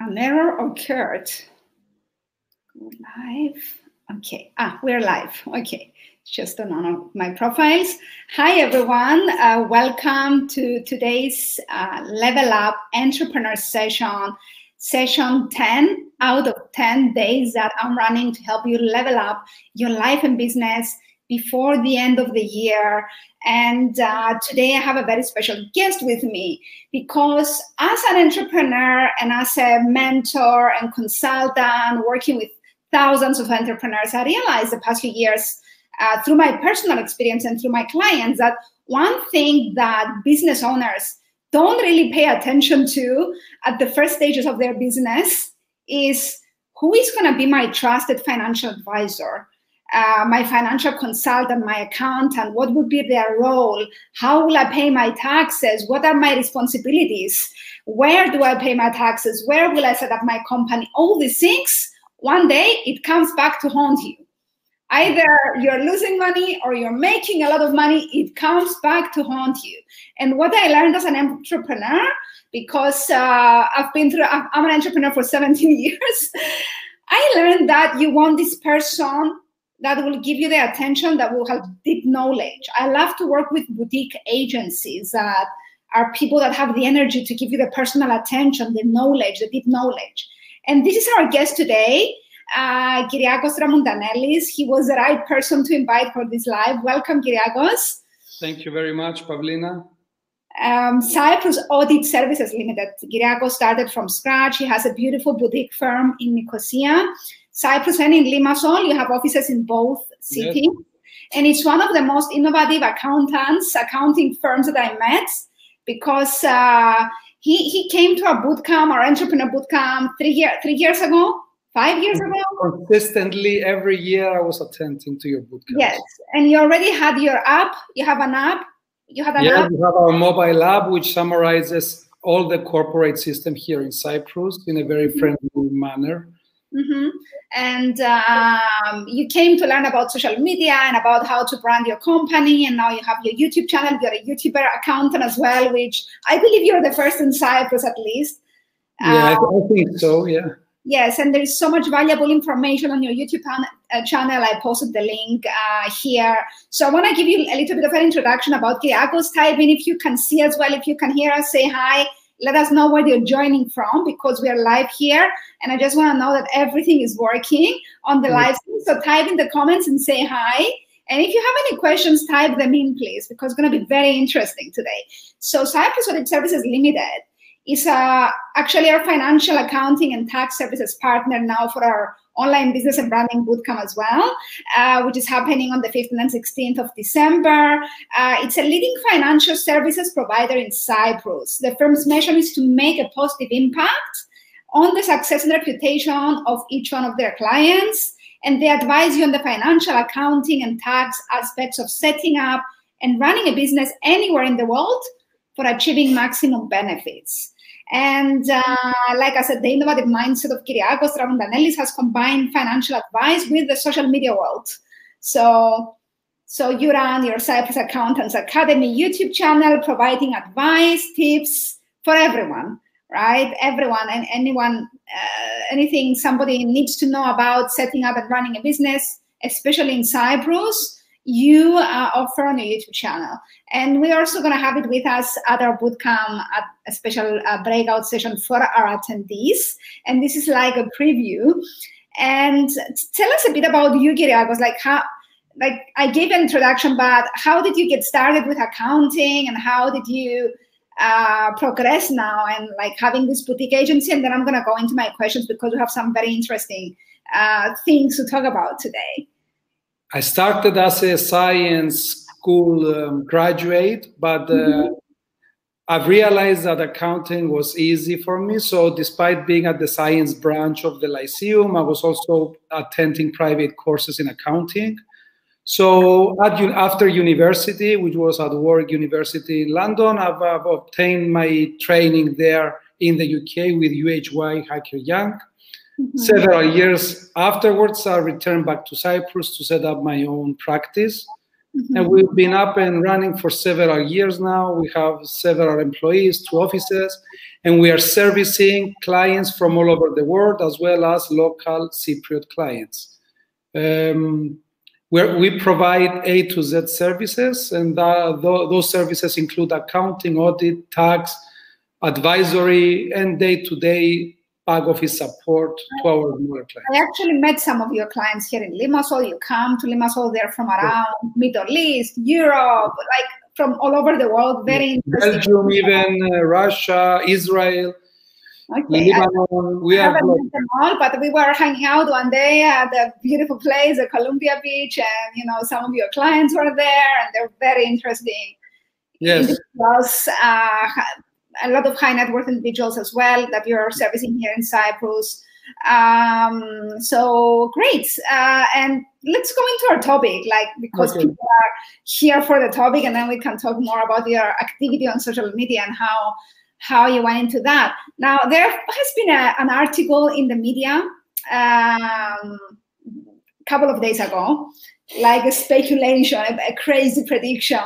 an error occurred. Go live. Okay. Ah, we're live. Okay. Just on one of my profiles. Hi, everyone. Uh, welcome to today's uh, Level Up Entrepreneur Session, session 10 out of 10 days that I'm running to help you level up your life and business before the end of the year. And uh, today I have a very special guest with me because, as an entrepreneur and as a mentor and consultant working with thousands of entrepreneurs, I realized the past few years uh, through my personal experience and through my clients that one thing that business owners don't really pay attention to at the first stages of their business is who is going to be my trusted financial advisor uh, my financial consultant, my accountant, what would be their role? How will I pay my taxes? What are my responsibilities? Where do I pay my taxes? Where will I set up my company? All these things, one day it comes back to haunt you. Either you're losing money or you're making a lot of money, it comes back to haunt you. And what I learned as an entrepreneur, because uh, I've been through, I'm an entrepreneur for 17 years, I learned that you want this person that will give you the attention that will have deep knowledge. I love to work with boutique agencies that are people that have the energy to give you the personal attention, the knowledge, the deep knowledge. And this is our guest today, uh, Kyriakos Tramontanelis. He was the right person to invite for this live. Welcome, Kyriakos. Thank you very much, Pavlina. Um, Cyprus Audit Services Limited. Kyriakos started from scratch. He has a beautiful boutique firm in Nicosia. Cyprus and in Limassol, you have offices in both cities. Yes. And it's one of the most innovative accountants, accounting firms that I met because uh, he, he came to a boot camp, our entrepreneur boot camp, three, year, three years ago, five years ago. Consistently, every year I was attending to your boot camp. Yes. And you already had your app. You have an app. You have an yeah, app. we have our mobile app, which summarizes all the corporate system here in Cyprus in a very friendly manner. Mm-hmm. And um, you came to learn about social media and about how to brand your company. And now you have your YouTube channel. You're a YouTuber accountant as well, which I believe you're the first in Cyprus at least. Yeah, um, I think so. Yeah. Yes, and there's so much valuable information on your YouTube uh, channel. I posted the link uh, here. So I want to give you a little bit of an introduction about Kyriakos. Type in if you can see as well, if you can hear us, say hi let us know where you're joining from because we are live here. And I just want to know that everything is working on the live stream. So type in the comments and say hi. And if you have any questions, type them in, please, because it's going to be very interesting today. So Cyprus Audit Services Limited is uh, actually our financial accounting and tax services partner now for our online business and branding bootcamp as well, uh, which is happening on the 15th and 16th of December. Uh, it's a leading financial services provider in Cyprus. The firm's mission is to make a positive impact on the success and reputation of each one of their clients. And they advise you on the financial, accounting, and tax aspects of setting up and running a business anywhere in the world for achieving maximum benefits. And uh, like I said, the innovative mindset of Kyriakos Tramontanelis has combined financial advice with the social media world. So, so you run your Cyprus Accountants Academy YouTube channel, providing advice, tips for everyone, right? Everyone and anyone, uh, anything somebody needs to know about setting up and running a business, especially in Cyprus you uh, offer on your YouTube channel. And we're also going to have it with us at our bootcamp, at a special uh, breakout session for our attendees. And this is like a preview. And tell us a bit about you, Kyriakos, like how, like I gave an introduction, but how did you get started with accounting and how did you uh, progress now and like having this boutique agency? And then I'm going to go into my questions because we have some very interesting uh, things to talk about today. I started as a science school um, graduate, but uh, mm-hmm. I've realized that accounting was easy for me. So, despite being at the science branch of the Lyceum, I was also attending private courses in accounting. So, at, after university, which was at Warwick University in London, I've, I've obtained my training there in the UK with UHY Hacker Young. Mm-hmm. Several years afterwards, I returned back to Cyprus to set up my own practice. Mm-hmm. And we've been up and running for several years now. We have several employees, two offices, and we are servicing clients from all over the world as well as local Cypriot clients. Um, we provide A to Z services, and th those services include accounting, audit, tax, advisory, and day to day back his support to our smaller clients. I actually met some of your clients here in Limassol. You come to Limassol, they're from around yeah. Middle East, Europe, like from all over the world. Very interesting. Belgium, even uh, Russia, Israel. Okay. Lebanon, we haven't met them all, but we were hanging out one day at a beautiful place, at Columbia Beach, and you know some of your clients were there, and they're very interesting. Yes. Individuals, uh, a lot of high net worth individuals as well that you're servicing here in Cyprus. Um, so great. Uh, and let's go into our topic, like because okay. people are here for the topic, and then we can talk more about your activity on social media and how how you went into that. Now there has been a, an article in the media um, a couple of days ago, like a speculation, a, a crazy prediction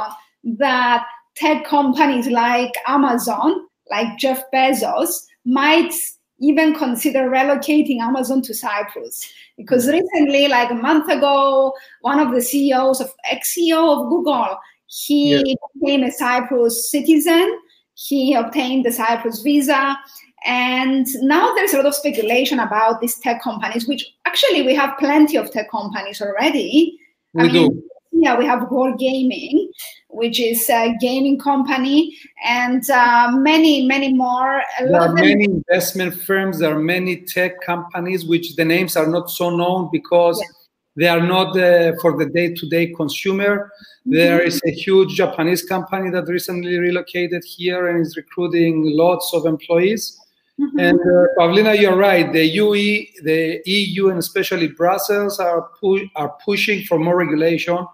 that tech companies like Amazon, like Jeff Bezos, might even consider relocating Amazon to Cyprus. Because mm. recently, like a month ago, one of the CEOs of ex-CEO of Google, he yeah. became a Cyprus citizen. He obtained the Cyprus visa. And now there's a lot of speculation about these tech companies, which actually we have plenty of tech companies already. We I mean, do yeah, we have Wargaming, which is a gaming company, and uh, many, many more. there are many investment firms. There are many tech companies, which the names are not so known because yeah. they are not uh, for the day-to-day consumer. Mm-hmm. There is a huge Japanese company that recently relocated here and is recruiting lots of employees. Mm-hmm. And uh, Pavlina, you're right. The UE, the EU, and especially Brussels are pu- are pushing for more regulation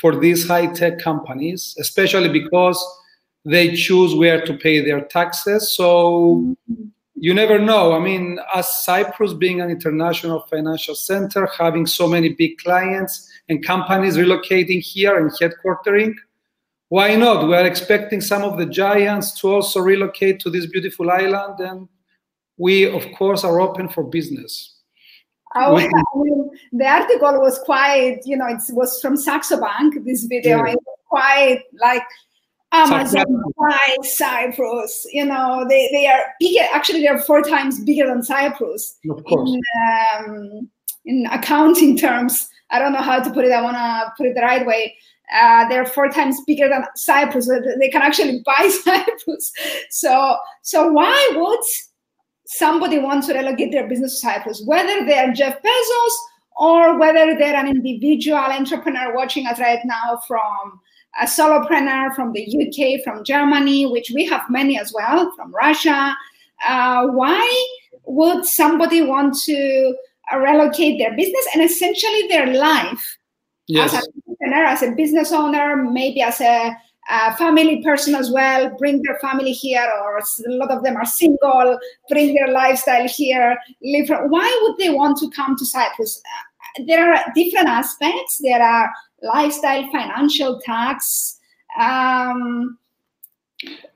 for these high tech companies, especially because they choose where to pay their taxes. So you never know. I mean, as Cyprus being an international financial center, having so many big clients and companies relocating here and headquartering, why not? We are expecting some of the giants to also relocate to this beautiful island, and we, of course, are open for business. Oh, I mean, the article was quite, you know, it was from Saxo Bank, this video. Yeah. Quite like Amazon buy Cyprus. You know, they, they are bigger. Actually, they are four times bigger than Cyprus. Of course. In, um, in accounting terms, I don't know how to put it. I want to put it the right way. Uh, they're four times bigger than Cyprus. They can actually buy Cyprus. So, so why would somebody wants to relocate their business to Cyprus, whether they're Jeff Bezos or whether they're an individual entrepreneur watching us right now from a solopreneur from the UK, from Germany, which we have many as well, from Russia. Uh, why would somebody want to uh, relocate their business and essentially their life yes. as an entrepreneur, as a business owner, maybe as a uh, family person as well, bring their family here, or a lot of them are single, bring their lifestyle here. Live. Why would they want to come to Cyprus? Uh, there are different aspects. There are lifestyle, financial, tax. Um,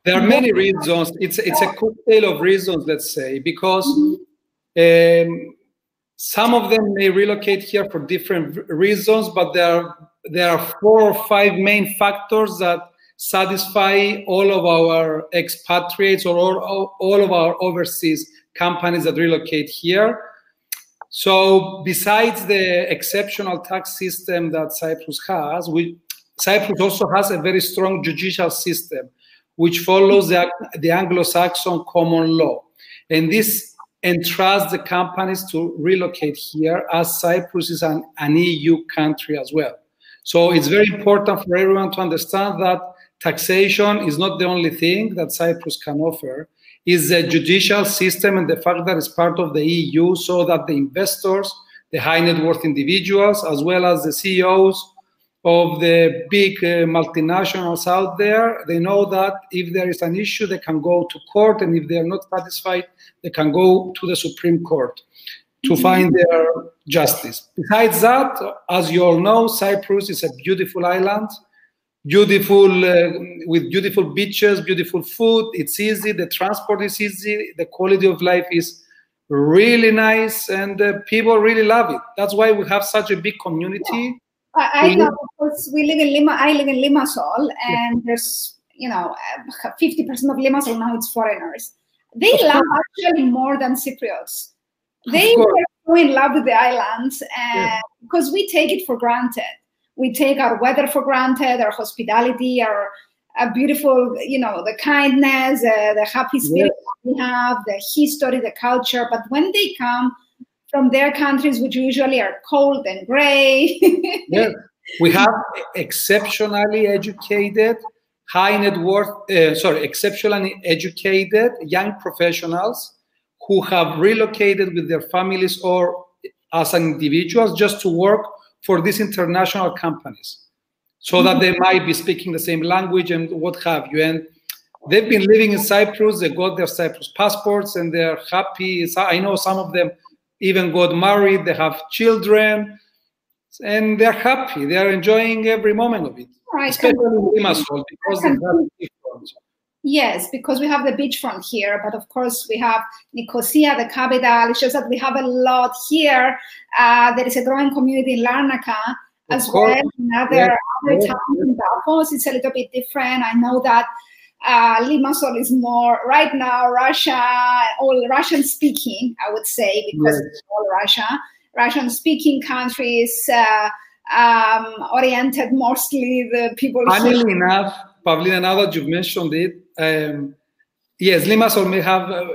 there are many reasons. It's it's a cocktail of reasons, let's say, because um, some of them may relocate here for different reasons, but there are there are four or five main factors that satisfy all of our expatriates or all, all of our overseas companies that relocate here. So besides the exceptional tax system that Cyprus has, we, Cyprus also has a very strong judicial system, which follows the, the Anglo-Saxon common law. And this entrusts the companies to relocate here as Cyprus is an, an EU country as well. So it's very important for everyone to understand that taxation is not the only thing that Cyprus can offer. Is the judicial system and the fact that it's part of the EU, so that the investors, the high net worth individuals, as well as the CEOs of the big uh, multinationals out there, they know that if there is an issue, they can go to court, and if they are not satisfied, they can go to the Supreme Court to mm-hmm. find their justice. Besides that, as you all know, Cyprus is a beautiful island beautiful uh, with beautiful beaches, beautiful food. It's easy. The transport is easy. The quality of life is really nice, and uh, people really love it. That's why we have such a big community. Yeah. I, I know because we live in Lima. I live in Limassol, and yeah. there's you know, 50% of Limassol now it's foreigners. They of love course. actually more than Cypriots. They were so in love with the islands and yeah. because we take it for granted. We take our weather for granted, our hospitality, our a beautiful, you know, the kindness, uh, the happy spirit yes. we have, the history, the culture. But when they come from their countries, which usually are cold and gray, yes. we have exceptionally educated, high net worth, uh, sorry, exceptionally educated young professionals who have relocated with their families or as individuals just to work for these international companies so that they might be speaking the same language and what have you. And they've been living in Cyprus, they got their Cyprus passports and they're happy. I know some of them even got married, they have children, and they're happy. They're enjoying every moment of it. Right. Especially in Limassol because they have Yes, because we have the beachfront here, but of course we have Nicosia, the capital. It shows that we have a lot here. Uh, there is a growing community in Larnaca as well. In other, yeah. other towns in Paphos, it's a little bit different. I know that uh, Limassol is more right now Russia, all Russian speaking, I would say, because yes. it's all Russia. Russian speaking countries uh, um, oriented mostly the people. Funnily enough, Pavlina, now that you've mentioned it, um, yes, Limassol may have uh,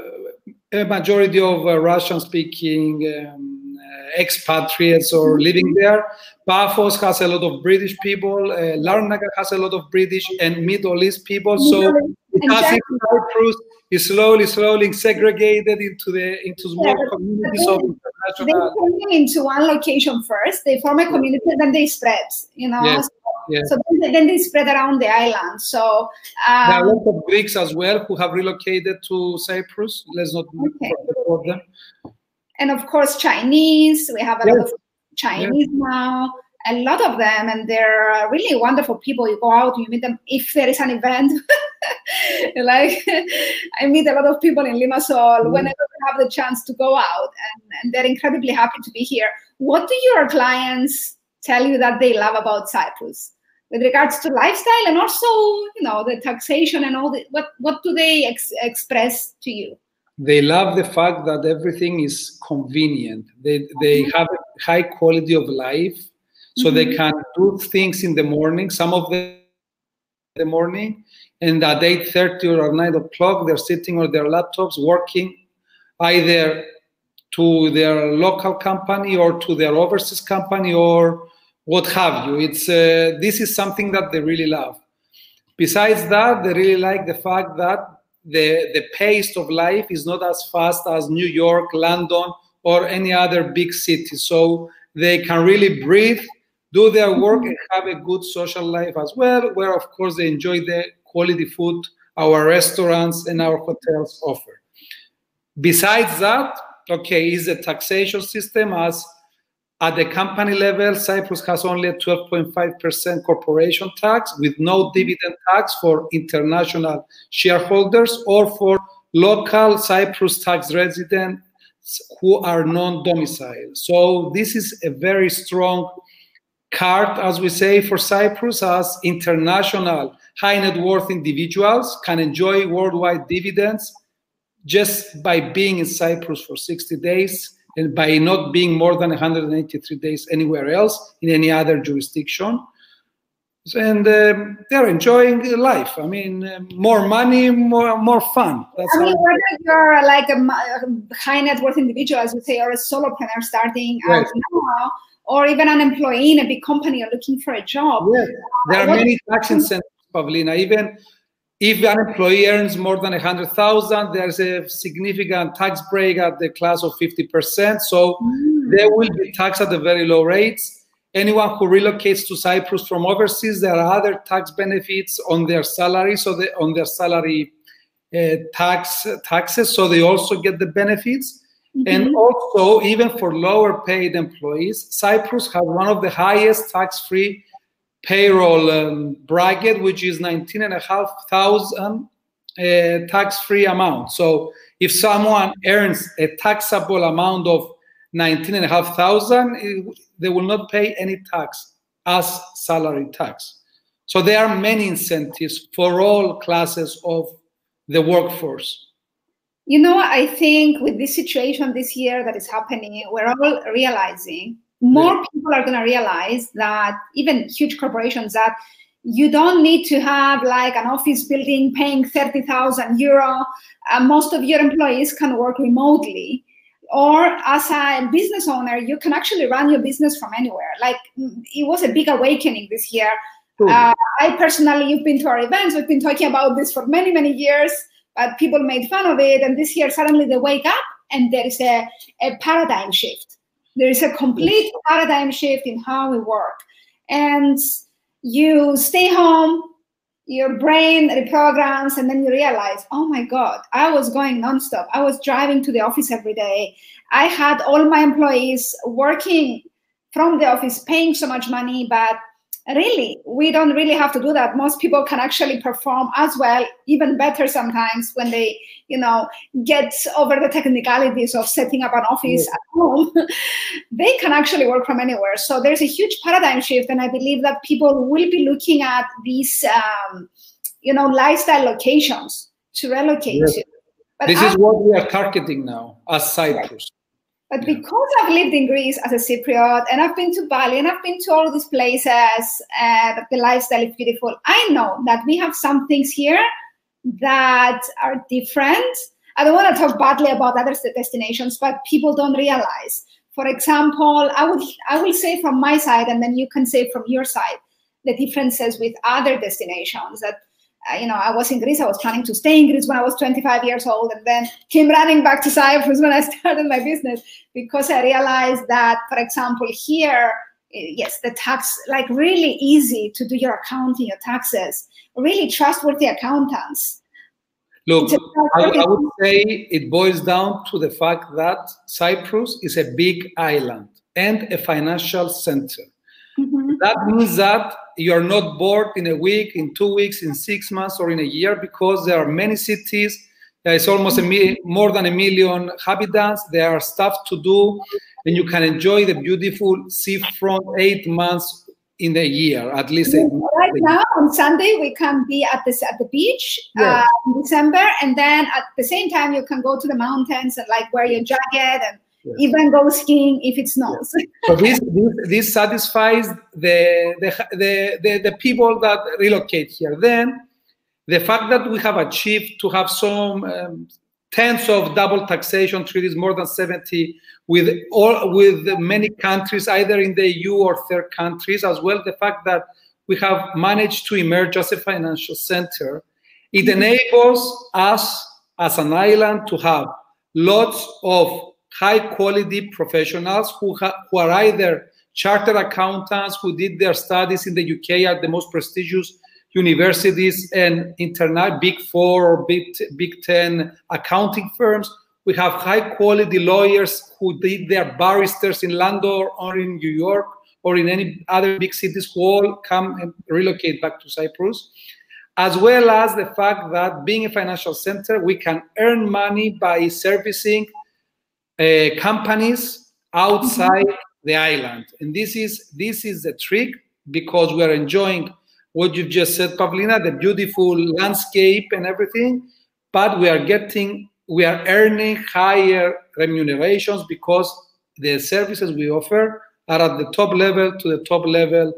a majority of uh, Russian-speaking um, uh, expatriates or living there. Paphos has a lot of British people. Uh, Larnaca has a lot of British and Middle East people. So exactly. Cyprus is slowly, slowly segregated into the into small yeah, communities of international. They come into one location first. They form a community, and then they spread. You know. Yes. Yeah. So then, then, they spread around the island. So um, there are a lot of Greeks as well who have relocated to Cyprus. Let's not okay. forget them. And of course, Chinese. We have a yes. lot of Chinese yes. now. A lot of them, and they're really wonderful people. You go out, you meet them. If there is an event, like I meet a lot of people in Limassol mm. whenever I have the chance to go out, and, and they're incredibly happy to be here. What do your clients tell you that they love about Cyprus? with regards to lifestyle and also you know the taxation and all the what what do they ex- express to you they love the fact that everything is convenient they they mm-hmm. have a high quality of life so mm-hmm. they can do things in the morning some of them in the morning and at 8.30 or 9 o'clock they're sitting on their laptops working either to their local company or to their overseas company or what have you. It's uh, this is something that they really love. Besides that, they really like the fact that the the pace of life is not as fast as New York, London, or any other big city. So they can really breathe, do their work, and have a good social life as well. Where of course they enjoy the quality food our restaurants and our hotels offer. Besides that, okay, is the taxation system as at the company level, Cyprus has only a 12.5% corporation tax with no mm-hmm. dividend tax for international shareholders or for local Cyprus tax residents who are non-domiciled. So this is a very strong card, as we say, for Cyprus as international high net worth individuals can enjoy worldwide dividends just by being in Cyprus for 60 days and by not being more than 183 days anywhere else in any other jurisdiction. And um, they're enjoying life. I mean, uh, more money, more more fun. That's I mean, whether you're like a, high net worth individual, as you say, or a solopreneur starting right. out now, or even an employee in a big company are looking for a job. Yes. There are many tax incentives, Pavlina. Even if an employee earns more than 100,000, there's a significant tax break at the class of 50%. So mm. they will be taxed at the very low rates. Anyone who relocates to Cyprus from overseas, there are other tax benefits on their salary, so they, on their salary uh, tax taxes, so they also get the benefits. Mm-hmm. And also, even for lower paid employees, Cyprus has one of the highest tax-free payroll um, bracket, which is 19 and a half thousand uh, tax-free amount. So if someone earns a taxable amount of 19 and a half thousand, they will not pay any tax as salary tax. So there are many incentives for all classes of the workforce. You know, I think with this situation this year that is happening, we're all realizing more yeah. people are going to realize that even huge corporations that you don't need to have like an office building paying 30,000 euro. Uh, most of your employees can work remotely. Or as a business owner, you can actually run your business from anywhere. Like it was a big awakening this year. Uh, I personally, you've been to our events, we've been talking about this for many, many years, but people made fun of it. And this year, suddenly they wake up and there is a, a paradigm shift. There is a complete paradigm shift in how we work. And you stay home, your brain reprograms, and then you realize, oh my God, I was going nonstop. I was driving to the office every day. I had all my employees working from the office, paying so much money, but really we don't really have to do that. Most people can actually perform as well even better sometimes when they you know get over the technicalities of setting up an office yeah. at home. They can actually work from anywhere. So there's a huge paradigm shift and i believe that people will be looking at these um, you know lifestyle locations to relocate to. But this is what we are targeting now as cyprus but yeah. because I've lived in Greece as a Cypriot and I've been to Bali and I've been to all these places, uh, the lifestyle is beautiful. I know that we have some things here that are different. I don't want to talk badly about other destinations, but people don't realize. For example, I would I will say from my side, and then you can say from your side the differences with other destinations that you know, I was in Greece. I was planning to stay in Greece when I was 25 years old, and then came running back to Cyprus when I started my business because I realized that, for example, here, eh, yes, the tax like really easy to do your accounting, your taxes, really trustworthy accountants. Look, I, I would say it boils down to the fact that Cyprus is a big island and a financial center. That means that you are not bored in a week, in two weeks, in six months, or in a year because there are many cities. There is almost a mi- more than a million inhabitants. There are stuff to do, and you can enjoy the beautiful seafront eight months in the year, at least. Right now, on Sunday, we can be at this at the beach yeah. uh, in December, and then at the same time, you can go to the mountains and like wear your jacket and yes. even go skiing if it snows. so this, this, this satisfies the, the, the, the, the people that relocate here. Then the fact that we have achieved to have some um, tens of double taxation treaties, more than 70 with all with many countries, either in the EU or third countries, as well the fact that we have managed to emerge as a financial center, it mm-hmm. enables us as an island to have lots of high quality professionals who, who are either chartered accountants who did their studies in the UK at the most prestigious universities and internet big four or big, big 10 accounting firms. We have high quality lawyers who did their barristers in London or in New York or in any other big cities who all come and relocate back to Cyprus. As well as the fact that being a financial center, we can earn money by servicing uh, companies outside mm-hmm. the island. And this is this is the trick because we are enjoying what you've just said, Pavlina, the beautiful landscape and everything, but we are getting we are earning higher remunerations because the services we offer are at the top level to the top level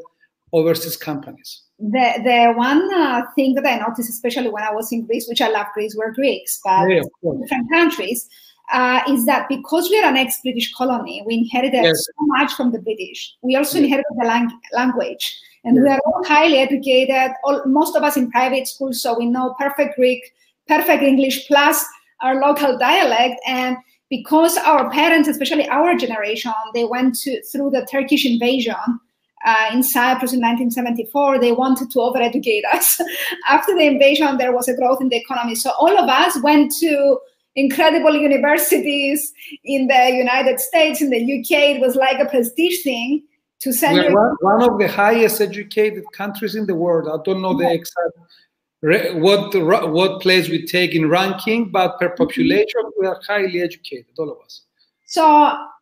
overseas companies. The the one uh, thing that I noticed, especially when I was in Greece, which I love Greece, we're Greeks, but yeah, different countries uh, is that because we are an ex-British colony, we inherited yes. so much from the British. We also inherited the lang- language, and yes. we are all highly educated. All, most of us in private schools, so we know perfect Greek, perfect English, plus our local dialect. And because our parents, especially our generation, they went to, through the Turkish invasion. Uh, in Cyprus in 1974, they wanted to overeducate us. After the invasion, there was a growth in the economy. So all of us went to incredible universities in the United States, in the UK. It was like a prestige thing. to send We're your- one, one of the highest educated countries in the world. I don't know the exact what what place we take in ranking, but per population, we are highly educated, all of us. So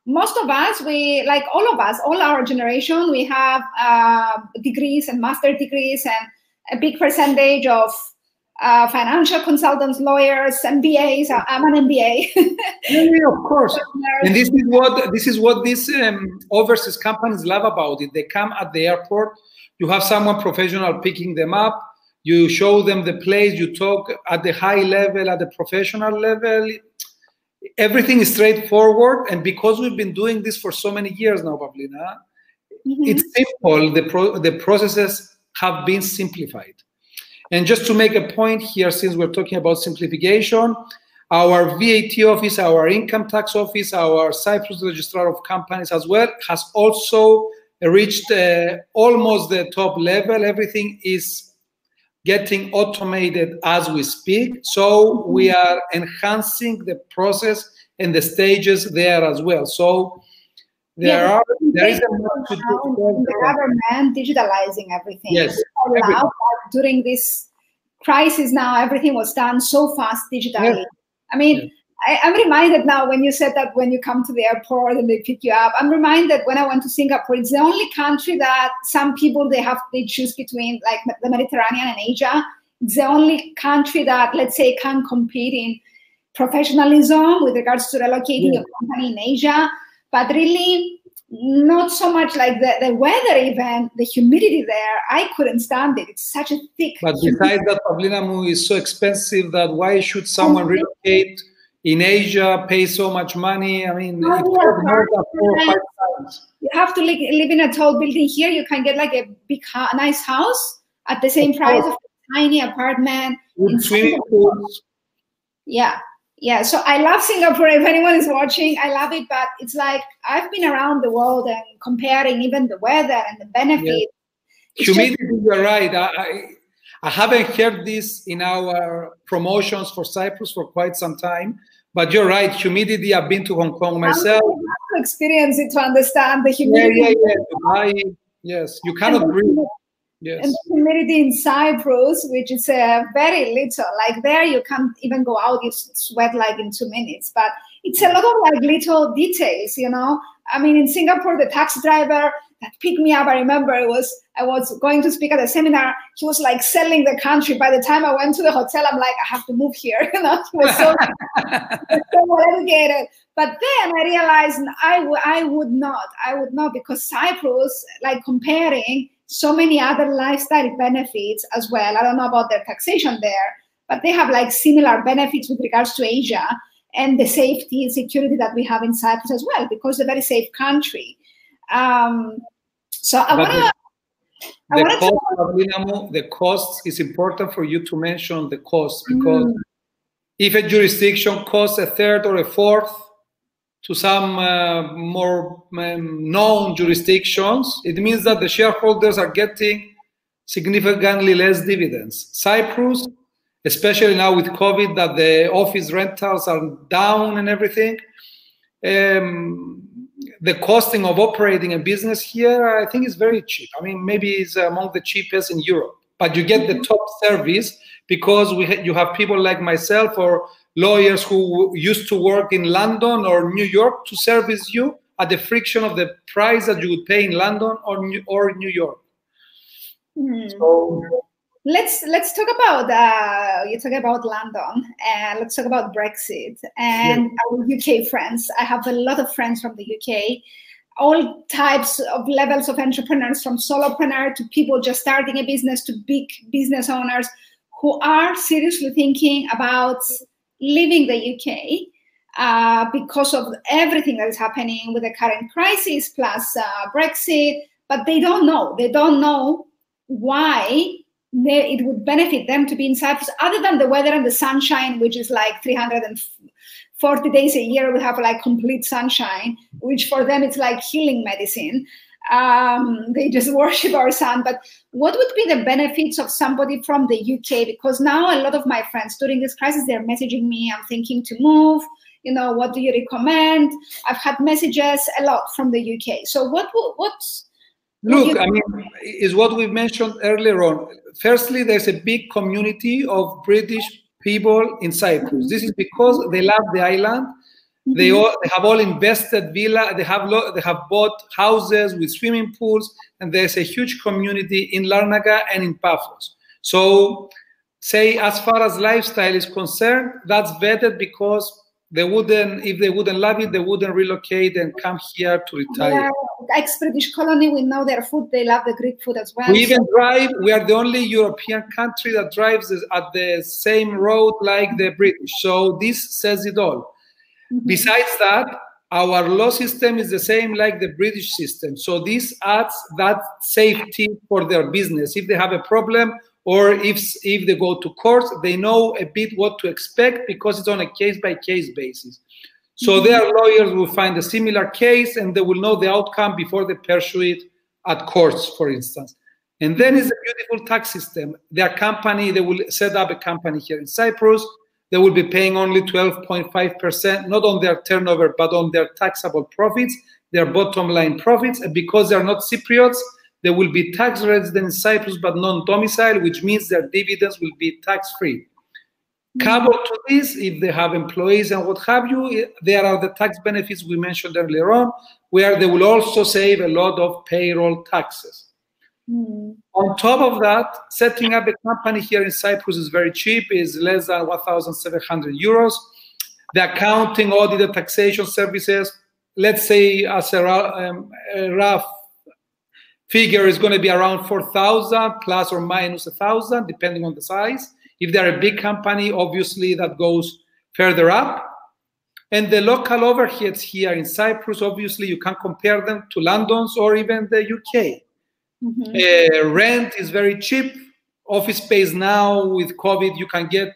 most of us, we like all of us, all our generation, we have uh, degrees and master degrees, and a big percentage of uh, financial consultants, lawyers, MBAs. I- I'm an MBA. Yeah, of course. And this is what this is what these um, overseas companies love about it. They come at the airport. You have someone professional picking them up. You show them the place. You talk at the high level, at the professional level. Everything is straightforward. And because we've been doing this for so many years now, Pavlina, Mhm. it's simple. The pro- the processes have been simplified. And just to make a point here, since we're talking about simplification, our VAT office, our income tax office, our Cyprus registrar of companies as well has also reached uh, almost the top level. Everything is getting automated as we speak. So we are enhancing the process and the stages there as well. So there Yeah, are there is a to do. the government digitalizing everything. Yes, everything. that during this crisis now, everything was done so fast digitally. I mean, I, I'm reminded now when you said that when you come to the airport and they pick you up, I'm reminded when I went to Singapore, it's the only country that some people they have they choose between like the Mediterranean and Asia. It's the only country that let's say can compete in professionalism with regards to relocating Yeah. a company in Asia, but really not so much like the, the weather even the humidity there i couldn't stand it. It's such a thick But humidity. besides that, Pavlinamu is so expensive that why should someone mm-hmm. relocate in Asia, pay so much money? I mean, Oh, yeah, costs more than four five you have to like, live in a tall building here. You can get like a big nice house at the same price of a tiny apartment With swimming pools. yeah yeah so i love singapore if anyone is watching i love it but it's like i've been around the world and comparing even the weather and the benefits It's just- Humidity, you're right. I, I, I haven't heard this in our promotions for Cyprus for quite some time, but you're right. Humidity, I've been to Hong Kong myself. You have to experience it to understand the Yeah, humidity yeah, yeah. Dubai, yes, you cannot breathe. Yes. and humidity in Cyprus, which is uh, very little. Like there, you can't even go out; you sweat like in two minutes. But it's a lot of like little details, you know. I mean, in Singapore, the taxi driver that picked me up, I remember it was I was going to speak at a seminar. He was like selling the country. By the time I went to the hotel, I'm like, I have to move here. You know, he was so so educated. But then I realized I, I would not. I would not because Cyprus, like comparing so many other lifestyle benefits as well. I don't know about their taxation there, but they have like similar benefits with regards to Asia and the safety and security that we have in Cyprus as well, because it's a very safe country. Um, so I want to. I the to cost, Pavlinamu, the cost is important for you to mention the cost because Mm. if a jurisdiction costs a third or a fourth to some uh, more um, known jurisdictions, it means that the shareholders are getting significantly less dividends. Cyprus, especially now with COVID, that the office rentals are down and everything, um, the costing of operating a business here, I think, is very cheap. I mean, maybe it's among the cheapest in Europe, but you get the top service because we ha- you have people like myself or lawyers who used to work in London or New York to service you at the friction of the price that you would pay in London or New, or New York. Hmm. So, let's let's talk about uh, you talk about London and let's talk about Brexit and our UK friends. I have a lot of friends from the UK, all types of levels of entrepreneurs, from solopreneur to people just starting a business to big business owners who are seriously thinking about leaving the UK. Uh, because of everything that is happening with the current crisis plus uh, Brexit, but they don't know. They don't know why they, it would benefit them to be in Cyprus, other than the weather and the sunshine, which is like 340 days a year. We have like complete sunshine, which for them it's like healing medicine. Um, they just worship our sun. But what would be the benefits of somebody from the UK? Because now a lot of my friends during this crisis they're messaging me. I'm thinking to move. You know, what do you recommend? I've had messages a lot from the UK. So what? What? Look, I mean, is what we mentioned earlier on. Firstly, there's a big community of British people in Cyprus. This is because they love the island. They all they have all invested villa. They have lo- they have bought houses with swimming pools, and there's a huge community in Larnaca and in Paphos. So, say as far as lifestyle is concerned, that's vetted because they wouldn't if they wouldn't love it, they wouldn't relocate and come here to retire. Yeah, ex-British colony, we know their food. They love the Greek food as well. We even drive. We are the only European country that drives at the same road like the British. So this says it all. Mhm. Besides that, our law system is the same like the British system. So this adds that safety for their business. If they have a problem or if if they go to court, they know a bit what to expect because it's on a case by case basis. So their lawyers will find a similar case and they will know the outcome before they pursue it at courts, for instance. And then it's a beautiful tax system. Their company, they will set up a company here in Cyprus. They will be paying only 12.5%, not on their turnover, but on their taxable profits, their bottom line profits. And because they're not Cypriots, they will be tax resident in Cyprus but non domicile, which means their dividends will be tax free. Coupled to this, if they have employees and what have you, there are the tax benefits we mentioned earlier on, where they will also save a lot of payroll taxes. Mm. On top of that, setting up a company here in Cyprus is very cheap, is less than 1,700 euros. The accounting, audit, and taxation services, let's say as a, um, a rough figure is going to be around 4,000 plus or minus 1,000, depending on the size. If they're a big company, obviously that goes further up. And the local overheads here in Cyprus, obviously you can compare them to London's or even the UK. Mhm. Uh, rent is very cheap. Office space now with COVID, you can get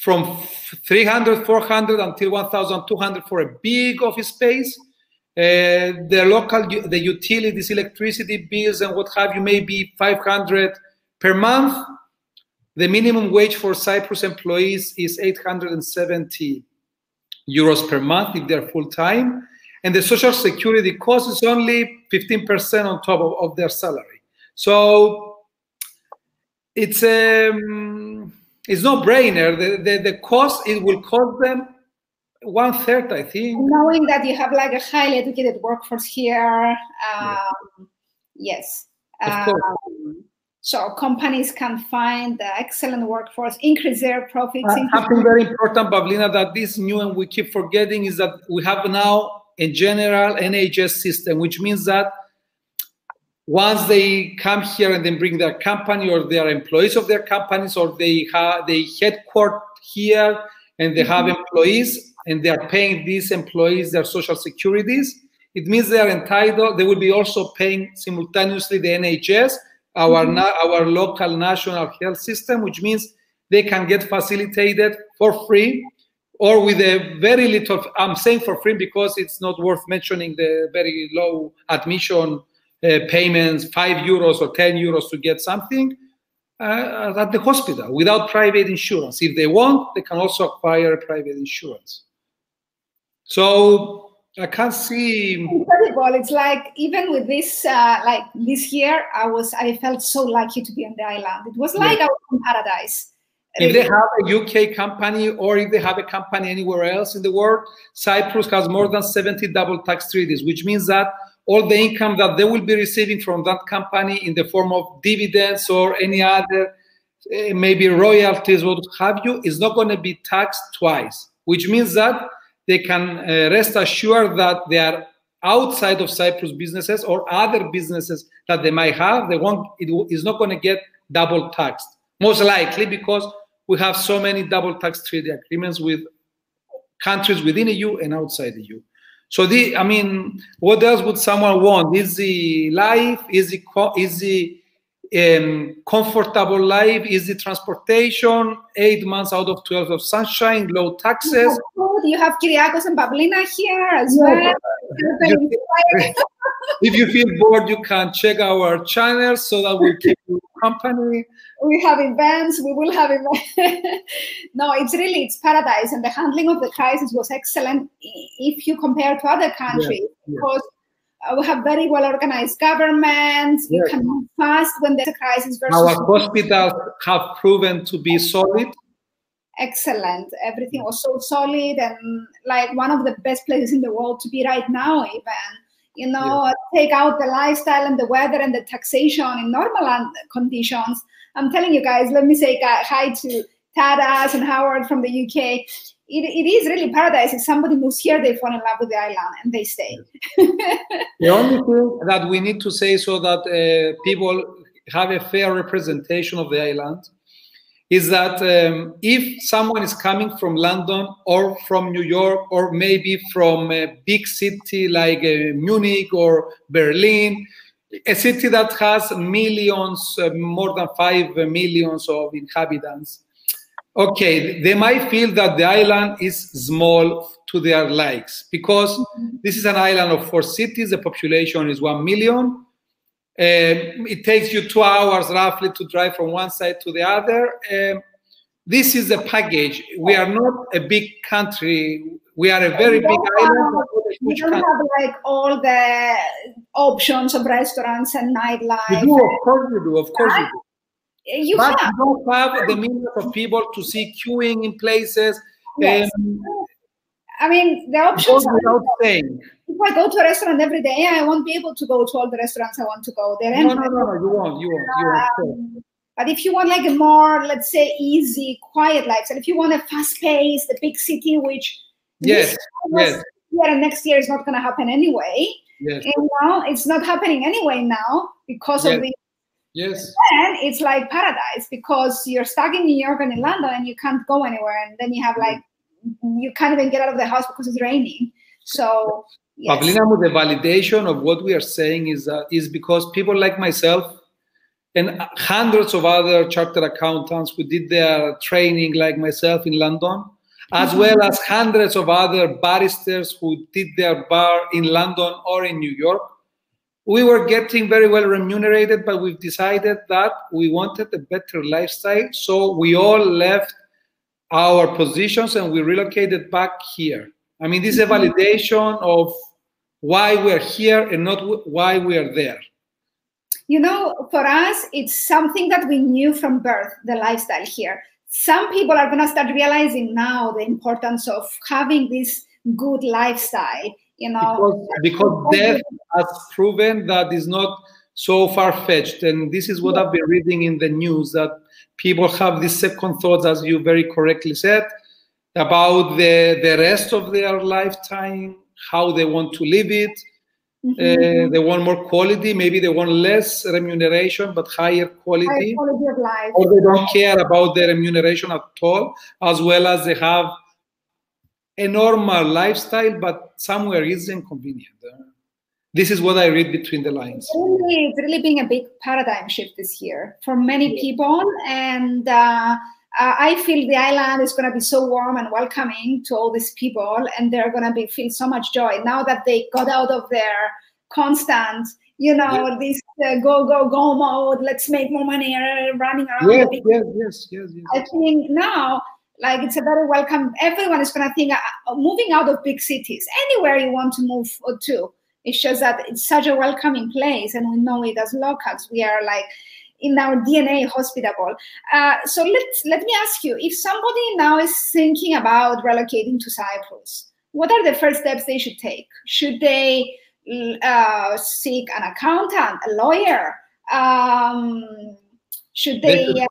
from f- 300, 400 until 1,200 for a big office space. Uh, the local, the utilities, electricity bills, and what have you, may be 500 per month. The minimum wage for Cyprus employees is 870 euros per month if they're full time. And the social security cost is only 15% on top of, of their salary. So it's um, it's no brainer. The, the, the cost, it will cost them one third, I think. Knowing that you have like a highly educated workforce here, um, yes. Um, so companies can find the excellent workforce, increase their profits. Uh, increase- Something very important, Pavlina, that this new and we keep forgetting is that we have now a general NHS system, which means that once they come here and then bring their company or their employees of their companies or they have they headquarter here and they have mm-hmm. employees and they are paying these employees their social securities, it means they are entitled. They will be also paying simultaneously the NHS, our mm-hmm. na- our local national health system, which means they can get facilitated for free or with a very little. I'm saying for free because it's not worth mentioning the very low admission uh, payments, five euros or ten euros to get something uh, at the hospital without private insurance. If they want, they can also acquire private insurance. So I can't see. incredible. It's like even with this, uh, like this year, I was I felt so lucky to be on the island. It was like I was in paradise. If they have a UK company or if they have a company anywhere else in the world, Cyprus has more than 70 double tax treaties, which means that all the income that they will be receiving from that company in the form of dividends or any other, uh, maybe royalties, what have you, is not going to be taxed twice, which means that they can uh, rest assured that they are outside of Cyprus businesses or other businesses that they might have. They won't, it is not going to get double taxed, most likely because we have so many double tax treaty agreements with countries within the EU and outside the EU. So the, I mean, what else would someone want? Easy life, easy, easy, um, comfortable life, easy transportation, eight months out of twelve of sunshine, low taxes. You have, food, you have Kyriakos and Pavlina here as well. if you feel bored, you can check our channel so that we keep you company. We have events. We will have events. no, it's really it's paradise, and the handling of the crisis was excellent if you compare to other countries yeah. because Uh, we have very well organized governments. You can move fast when there's a crisis. Versus Our hospitals have proven to be solid. Excellent. Everything was so solid and like one of the best places in the world to be right now, even. You know, yeah. take out the lifestyle and the weather and the taxation in normal conditions. I'm telling you guys, let me say hi to Tadas and Howard from the UK it, it is really paradise. If somebody moves here, they fall in love with the island and they stay. the only thing that we need to say so that uh, people have a fair representation of the island is that um, if someone is coming from London or from New York or maybe from a big city like uh, Munich or Berlin, a city that has millions, uh, more than five millions of inhabitants, okay, they might feel that the island is small to their likes because mm-hmm. this is an island of four cities. The population is one million. Um, it takes you two hours roughly to drive from one side to the other. Um, this is a package. We are not a big country. We are a very big island. We don't country. have like all the options of restaurants and nightlife. You do, of course you do. Of course you do you but have. you don't have the means of people to see queuing in places. Yes. Um, I mean, the options without saying. If I go to a restaurant every day, I won't be able to go to all the restaurants I want to go. They're no, no, no, no, you won't. You won't. You won't. Um, but if you want like a more, let's say, easy, quiet lifestyle, if you want a fast pace, the big city, which yes, yes, year and next year is not going to happen anyway. Yes. And now it's not happening anyway now because yes. of the Yes. And it's like paradise because you're stuck in New York and in London and you can't go anywhere. And then you have like, you can't even get out of the house because it's raining. So, yes. Pavlina, the validation of what we are saying is, uh, is because people like myself and hundreds of other chartered accountants who did their training like myself in London, as mm-hmm. well as hundreds of other barristers who did their bar in London or in New York, we were getting very well remunerated, but we've decided that we wanted a better lifestyle. So we all left our positions and we relocated back here. I mean, this is a mm-hmm. validation of why we're here and not why we are there. You know, for us, it's something that we knew from birth, the lifestyle here. Some people are going to start realizing now the importance of having this good lifestyle you know because, because death has proven that is not so far-fetched and this is what i've been reading in the news that people have these second thoughts as you very correctly said about the the rest of their lifetime how they want to live it mm-hmm. uh, they want more quality maybe they want less remuneration but higher quality, higher quality of life. or they don't care about the remuneration at all as well as they have a normal lifestyle, but somewhere is inconvenient. This is what I read between the lines. It's really, it's really being a big paradigm shift this year for many people. And uh, I feel the island is going to be so warm and welcoming to all these people, and they're going to be feel so much joy now that they got out of their constant, you know, yeah. this uh, go go go mode. Let's make more money, uh, running around. Yes, yes, yes, yes, yes. I think now like it's a very welcome everyone is going to think uh, moving out of big cities anywhere you want to move to it shows that it's such a welcoming place and we know it as locals. We are like in our dna hospitable. Uh, so let's let me ask you if somebody now is thinking about relocating to cyprus what are the first steps they should take? Should they uh, seek an accountant a lawyer? Um, should they, uh,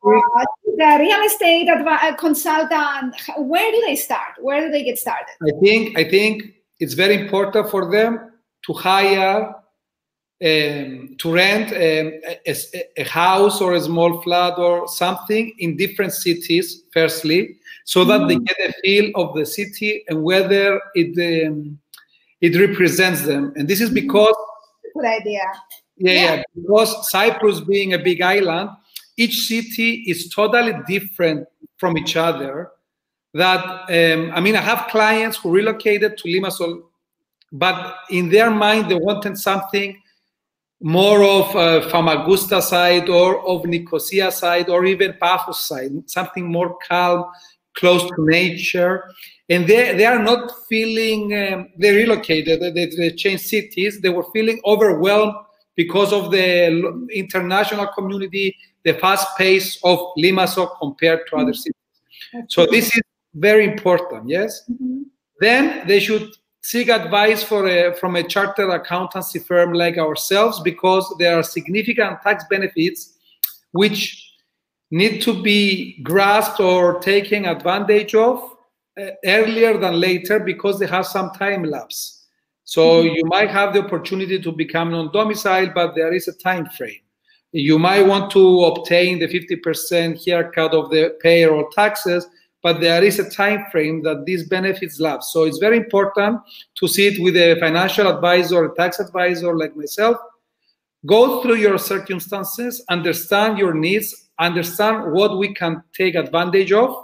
the real estate adv- consultant, where do they start? Where do they get started? I think, I think it's very important for them to hire, um, to rent um, a, a, house or a small flat or something in different cities, firstly, so that mm-hmm. they get a feel of the city and whether it, um, it represents them. And this is mm-hmm. because. Good idea. Yeah, yeah, yeah, because Cyprus being a big island, each city is totally different from each other. That um, I mean, I have clients who relocated to Limassol, but in their mind they wanted something more of uh, Famagusta side or of Nicosia side or even Paphos side, something more calm, close to nature. and they, they are not feeling um, they relocated they, they changed cities they were feeling overwhelmed because of the international community the fast pace of limassol compared to other cities so this is very important yes mm-hmm. then they should seek advice for a, from a chartered accountancy firm like ourselves because there are significant tax benefits which need to be grasped or taken advantage of uh, earlier than later because they have some time lapse. So mm-hmm. you might have the opportunity to become non-domicile, but there is a time frame. You might want to obtain the 50% haircut of the payroll taxes, but there is a time frame that these benefits lapse. So it's very important to sit with a financial advisor, a tax advisor like myself, go through your circumstances, understand your needs, understand what we can take advantage of,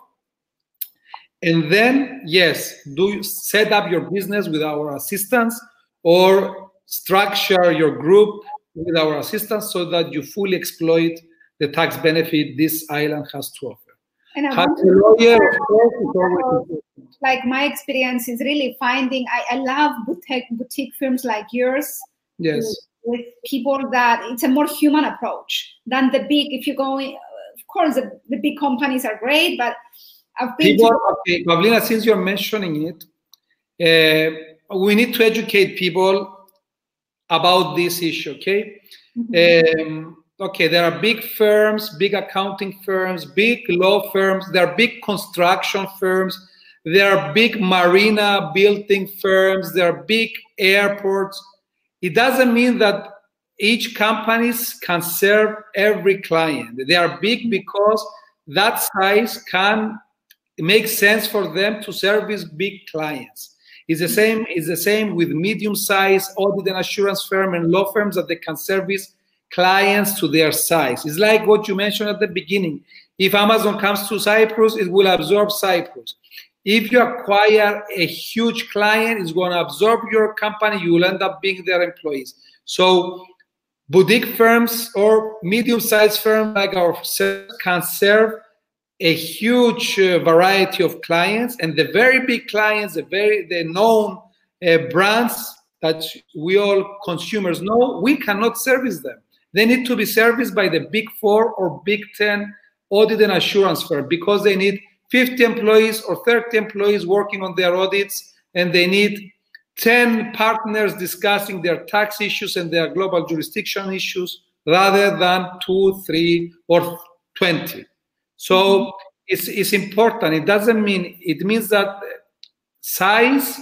and then yes do set up your business with our assistance or structure your group with our assistance so that you fully exploit the tax benefit this island has to offer? And I want to like my experience is really finding I, I love boutique boutique firms like yours yes. with, with people that it's a more human approach than the big if you go of course the, the big companies are great but People, okay, Pavlina, since you're mentioning it, uh, we need to educate people about this issue, okay? Mm-hmm. Um, okay, there are big firms, big accounting firms, big law firms, there are big construction firms, there are big marina building firms, there are big airports. It doesn't mean that each companies can serve every client. They are big because that size can makes sense for them to service big clients. It's the same, it's the same with medium-sized audit and assurance firm and law firms that they can service clients to their size. It's like what you mentioned at the beginning. If Amazon comes to Cyprus, it will absorb Cyprus. If you acquire a huge client, it's going to absorb your company. You will end up being their employees. So boutique firms or medium-sized firms like ourselves can serve a huge uh, variety of clients and the very big clients the very the known uh, brands that we all consumers know we cannot service them. They need to be serviced by the big four or big 10 audit and assurance firm because they need 50 employees or 30 employees working on their audits and they need 10 partners discussing their tax issues and their global jurisdiction issues rather than two three or 20 so it's, it's important. It doesn't mean, it means that size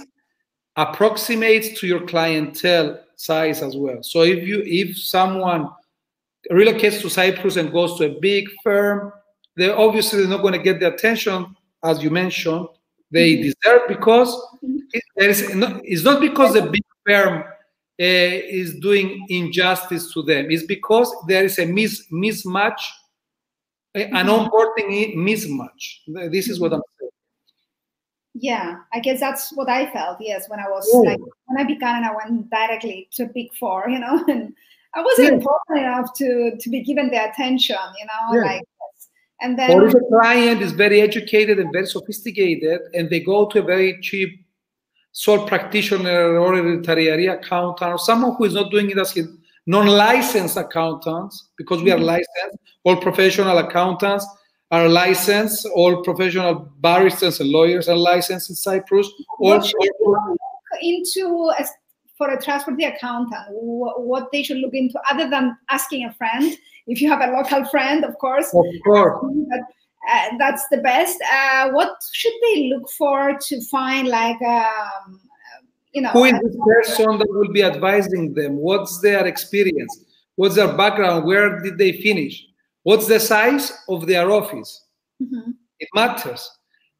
approximates to your clientele size as well. So if you if someone relocates to Cyprus and goes to a big firm, they obviously not going to get the attention as you mentioned they mm-hmm. deserve because it, there is no, it's not because the big firm uh, is doing injustice to them. It's because there is a mis- mismatch Eh, an mm-hmm. onboarding mismatch. This is what I'm mm-hmm. saying. Yeah, I guess that's what I felt. Yes, when I was oh. like when I began and I went directly to Big Four, you know, and I wasn't yeah. important enough to to be given the attention, you know, yeah. like. And then, or if a client is very educated and very sophisticated, and they go to a very cheap sole practitioner or a hereditary accountant or someone who is not doing it as his non-licensed accountants, because we are mm-hmm. licensed, all professional accountants are licensed, all professional barristers and lawyers are licensed in Cyprus. What should look into a, for a trustworthy accountant? What they should look into, other than asking a friend, if you have a local friend, of course. Of course. But, uh, that's the best. Uh, what should they look for to find like um, you know who is this person that will be advising them? What's their experience? What's their background? Where did they finish? What's the size of their office? Mm-hmm. it matters.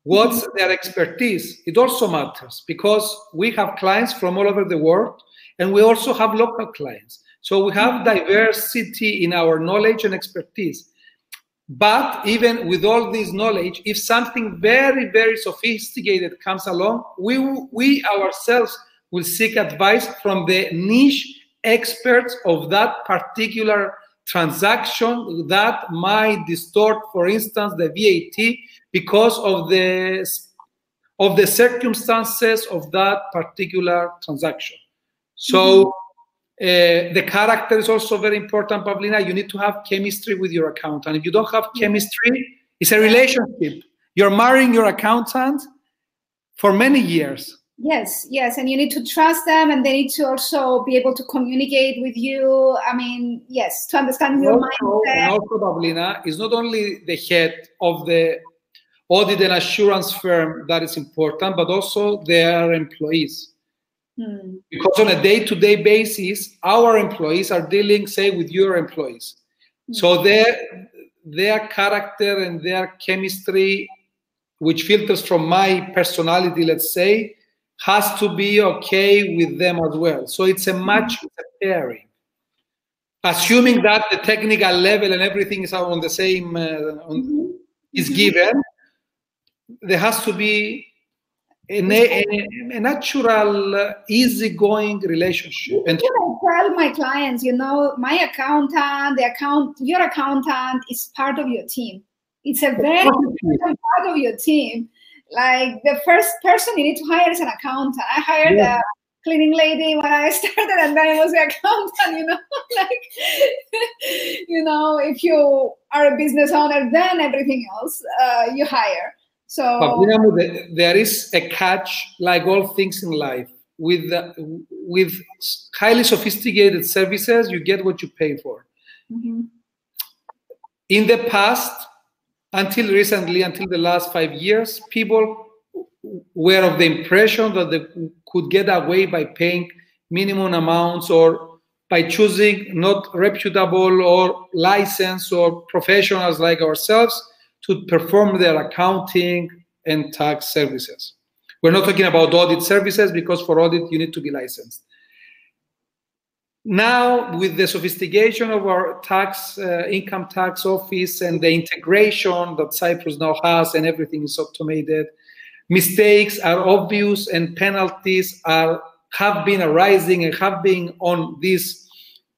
What's mm-hmm. their expertise? It also matters because we have clients from all over the world and we also have local clients. So we have mm-hmm. diversity in our knowledge and expertise but even with all this knowledge, if something very, very sophisticated comes along, we, we ourselves will seek advice from the niche experts of that particular transaction that might distort, for instance, the VAT because of the of the circumstances of that particular transaction. So. Uh, the character is also very important, Pavlina. You need to have chemistry with your accountant. If you don't have chemistry, it's a relationship. You're marrying your accountant for many years. Yes, yes, and you need to trust them, and they need to also be able to communicate with you. I mean, yes, to understand your also, mindset. And also, Pavlina is not only the head of the audit and assurance firm that is important, but also their employees. Hmm. Because on a day-to-day basis, our employees are dealing, say, with your employees. Hmm. So their their character and their chemistry, which filters from my personality, let's say, has to be okay with them as well. So it's a match, it's a pairing. Assuming that the technical level and everything is on the same, uh, on, mm-hmm. is given, there has to be a, a, a natural, uh, easygoing relationship. And I tell my clients, you know, my accountant, the account, your accountant is part of your team. It's a very important part of your team like the first person you need to hire is an accountant. I hired yeah. a cleaning lady when I started, and then it was the accountant. You know, like you know, if you are a business owner, then everything else uh, you hire. So but, there is a catch, like all things in life. With uh, with highly sophisticated services, you get what you pay for. Mm-hmm. In the past, until recently, until the last five years, people were of the impression that they could get away by paying minimum amounts or by choosing not reputable or licensed or professionals like ourselves to perform their accounting and tax services. We're not talking about audit services because for audit you need to be licensed now with the sophistication of our tax uh, income tax office and the integration that cyprus now has and everything is automated mistakes are obvious and penalties are have been arising and have been on these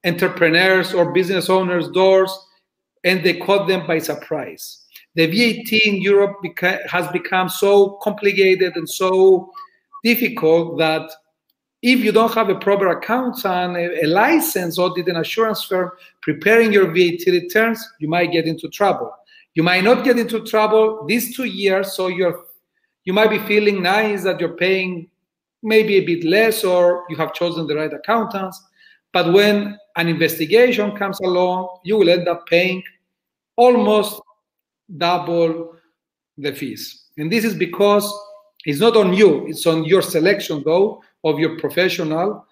entrepreneurs or business owners doors and they caught them by surprise the vat in europe beca- has become so complicated and so difficult that if you don't have a proper accountant, a, a license audit and assurance firm preparing your VAT returns, you might get into trouble. You might not get into trouble these two years, so you're you might be feeling nice that you're paying maybe a bit less or you have chosen the right accountants. But when an investigation comes along, you will end up paying almost double the fees. And this is because it's not on you, it's on your selection, though, of your professional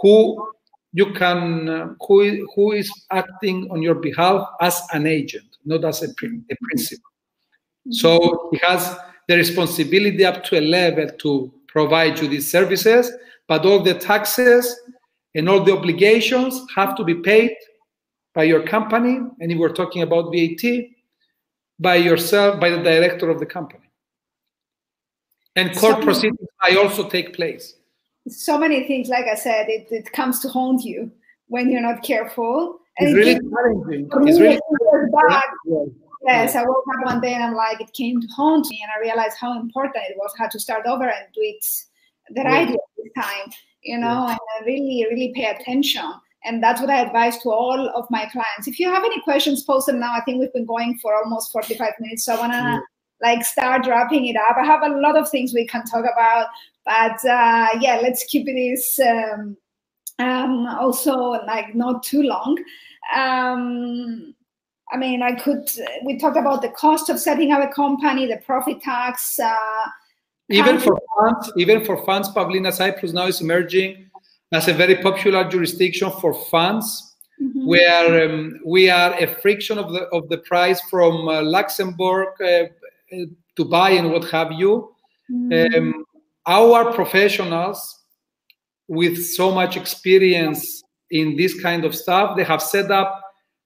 who you can uh, who, who is acting on your behalf as an agent not as a, a principal. So he has the responsibility up to a level to provide you these services but all the taxes and all the obligations have to be paid by your company. And if we're talking about vat by yourself by the director of the company and court proceedings I also take place so many things, like I said, it, it comes to haunt you when you're not careful. And it's it really challenging. It's really back. Yes, I woke up one day and I'm like, it came to haunt me, and I realized how important it was, how to start over and do it the right way this time, you know, and I really, really pay attention. And that's what I advise to all of my clients. If you have any questions, post them now. I think we've been going for almost 45 minutes, so I wanna like start wrapping it up. I have a lot of things we can talk about, but uh, yeah, let's keep this um, um, also like not too long. Um, I mean, I could. We talked about the cost of setting up a company, the profit tax. Uh, even for funds, even for funds, Pavlina Cyprus now is emerging as a very popular jurisdiction for funds. Mm-hmm. where um, we are a fraction of the of the price from uh, Luxembourg, uh, Dubai, and what have you. Mm-hmm. Um, our professionals with so much experience in this kind of stuff, they have set up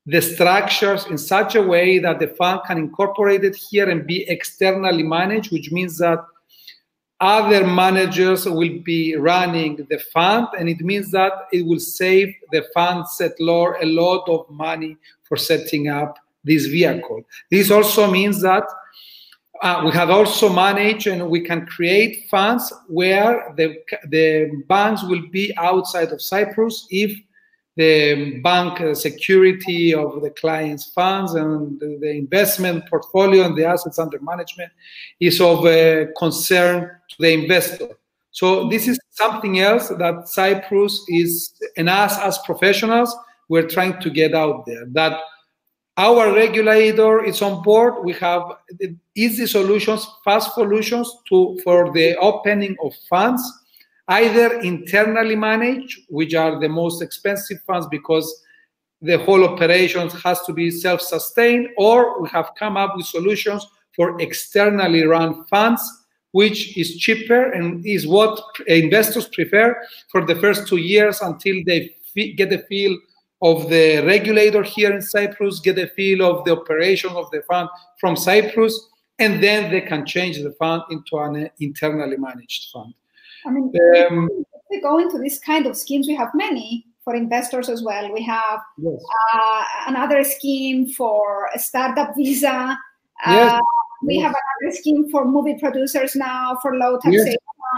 the structures in such a way that the fund can incorporate it here and be externally managed, which means that other managers will be running the fund, and it means that it will save the fund settlor a lot of money for setting up this vehicle. This also means that uh, we have also managed and we can create funds where the, the banks will be outside of Cyprus if the bank security of the client's funds and the, investment portfolio and the assets under management is of uh, concern to the investor. So this is something else that Cyprus is, and us as professionals, we're trying to get out there. That our regulator is on board. We have easy solutions, fast solutions to for the opening of funds, either internally managed, which are the most expensive funds because the whole operation has to be self-sustained, or we have come up with solutions for externally run funds, which is cheaper and is what investors prefer for the first two years until they get a feel of the regulator here in Cyprus, get a feel of the operation of the fund from Cyprus, and then they can change the fund into an uh, internally managed fund. I mean, um, we go into this kind of schemes. We have many for investors as well. We have yes. uh, another scheme for a startup visa. Yes. Uh, we yes. have another scheme for movie producers now for low taxation.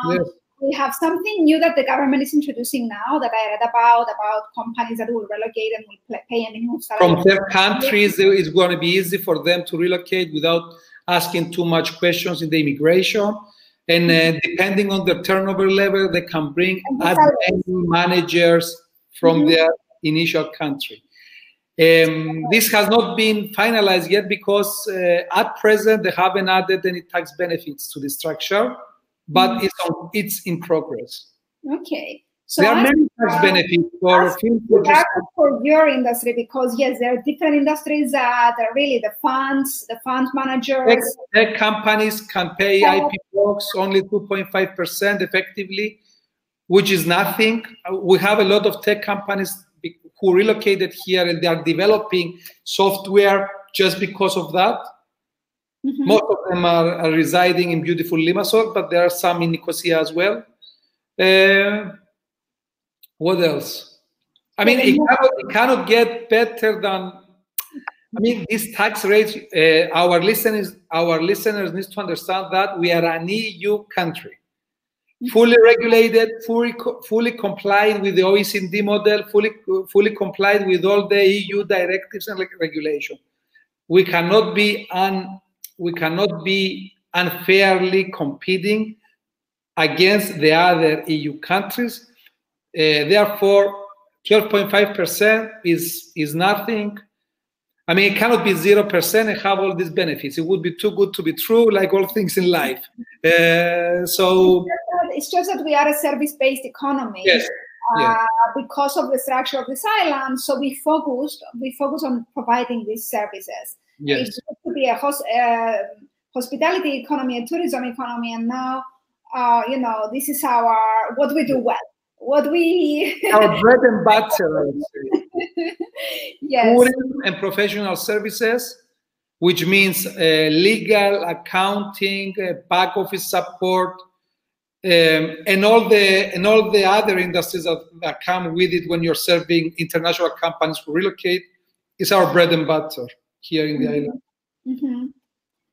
Yes we have something new that the government is introducing now that I read about about companies that will relocate and will pay a minimum salary. From third countries, it's going to be easy for them to relocate without asking too much questions in the immigration. And uh, mm-hmm. depending on the turnover level, they can bring many managers from mm-hmm. their initial country. Um, this has not been finalized yet because uh, at present they haven't added any tax benefits to the structure but mm. it's on, it's in progress. Okay. So there are many tax benefits for for your industry because yes, there are different industries that are really the funds, the fund managers. Tech, tech companies can pay IP box only 2.5 percent effectively, which is nothing. We have a lot of tech companies who relocated here and they are developing software just because of that. Mm-hmm. Most of them are, are, residing in beautiful Limassol, but there are some in Nicosia as well. Uh, what else? I mean, it cannot, it cannot, get better than. I mean, these tax rates. Uh, our listeners, our listeners need to understand that we are an EU country, mm-hmm. fully regulated, fully fully complied with the OECD model, fully fully complied with all the EU directives and regulation. We cannot be un we cannot be unfairly competing against the other EU countries. Uh, therefore, 12.5% is, is nothing. I mean, it cannot be 0% and have all these benefits. It would be too good to be true, like all things in life. Uh, so it's just that we are a service-based economy. Yes. Uh, yeah. because of the structure of this island, so we focused we focus on providing these services. Yes. It used to be a host, uh, hospitality economy, a tourism economy, and now, uh, you know, this is our what we do well. What we our bread and butter. yes. Tourism and professional services, which means uh, legal, accounting, uh, back office support, um, and all the and all the other industries that, that come with it when you're serving international companies who relocate is our bread and butter here in the mm-hmm. island. Mm-hmm.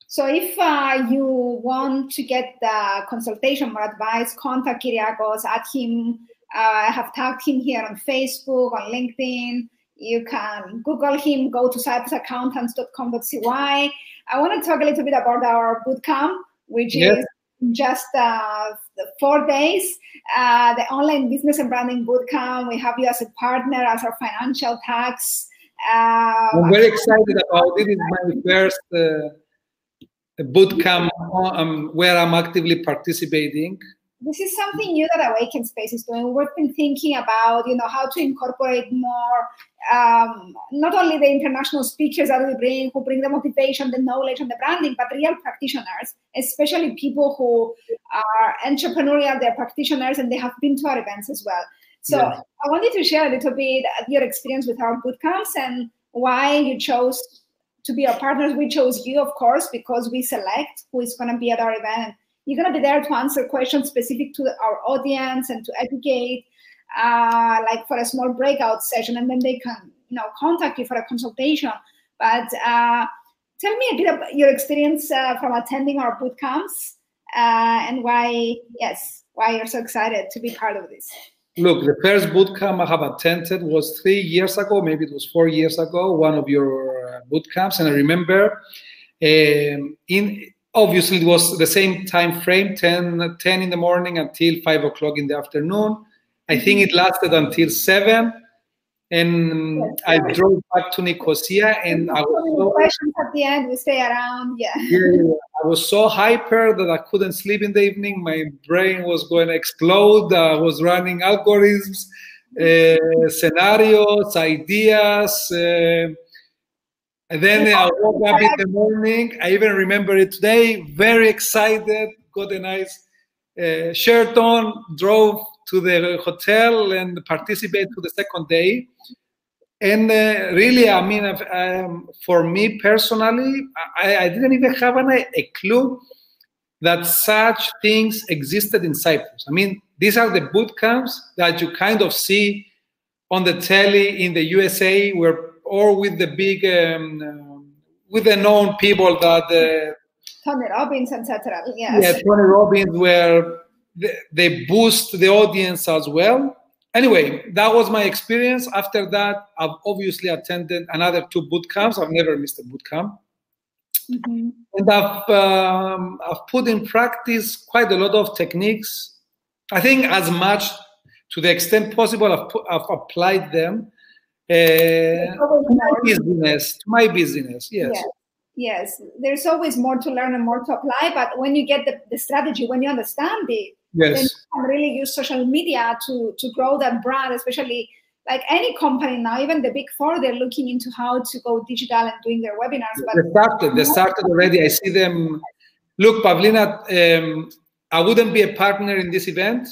So if uh, you want to get the consultation or advice, contact Kyriakos, add him. Uh, I have tagged him here on Facebook, on LinkedIn. You can Google him, go to cyprusaccountants.com.cy. I want to talk a little bit about our bootcamp, which yes. is just uh, four days. Uh, the online business and branding bootcamp. We have you as a partner, as our financial tax uh, I'm very excited about it. It's my first uh, boot camp um, where I'm actively participating. This is something new that Awaken Space is doing. We've been thinking about, you know, how to incorporate more, um, not only the international speakers that we bring, who bring the motivation, the knowledge, and the branding, but real practitioners, especially people who are entrepreneurial, they're practitioners, and they have been to our events as well. So yeah. I wanted to share a little bit your experience with our bootcamps and why you chose to be our partners. We chose you, of course, because we select who is going to be at our event. You're going to be there to answer questions specific to our audience and to educate, uh, like for a small breakout session, and then they can, you know, contact you for a consultation. But uh, tell me a bit about your experience uh, from attending our boot camps uh, and why, yes, why you're so excited to be part of this. Look, the first boot camp I have attended was three years ago, maybe it was four years ago, one of your uh, boot camps, and I remember um, in obviously it was the same time frame 10, 10 in the morning until 5 o'clock in the afternoon. I think it lasted until 7 and yes, i drove back to nicosia and i was so, questions at the end we stay around yeah. yeah. I was so hyper that i couldn't sleep in the evening. My brain was going to explode. I was running algorithms uh, scenarios ideas uh, and then I woke up in the morning. I even remember it today. Very excited. Got a nice uh, shirt on. Drove to the hotel and participated to the second day. And uh, really, I mean, um, for me personally, I, I, didn't even have an, a clue that such things existed in Cyprus. I mean, these are the boot camps that you kind of see on the telly in the USA where or with the big um, with the known people that uh, Tony Robbins, etc. Yes. Yeah, Tony Robbins, where they, they boost the audience as well. Anyway, that was my experience. After that, I've obviously attended another two boot camps. I've never missed a boot camp. Mm-hmm. And I've, um, I've put in practice quite a lot of techniques. I think as much to the extent possible, I've, put, I've applied them my business, my business, yes. yes. Yes, there's always more to learn and more to apply. But when you get the, the strategy, when you understand it, yes. then you can really use social media to to grow that brand, especially like any company now, even the big four, they're looking into how to go digital and doing their webinars. But they started, they started already. I see them. Look, Pavlina, um, I wouldn't be a partner in this event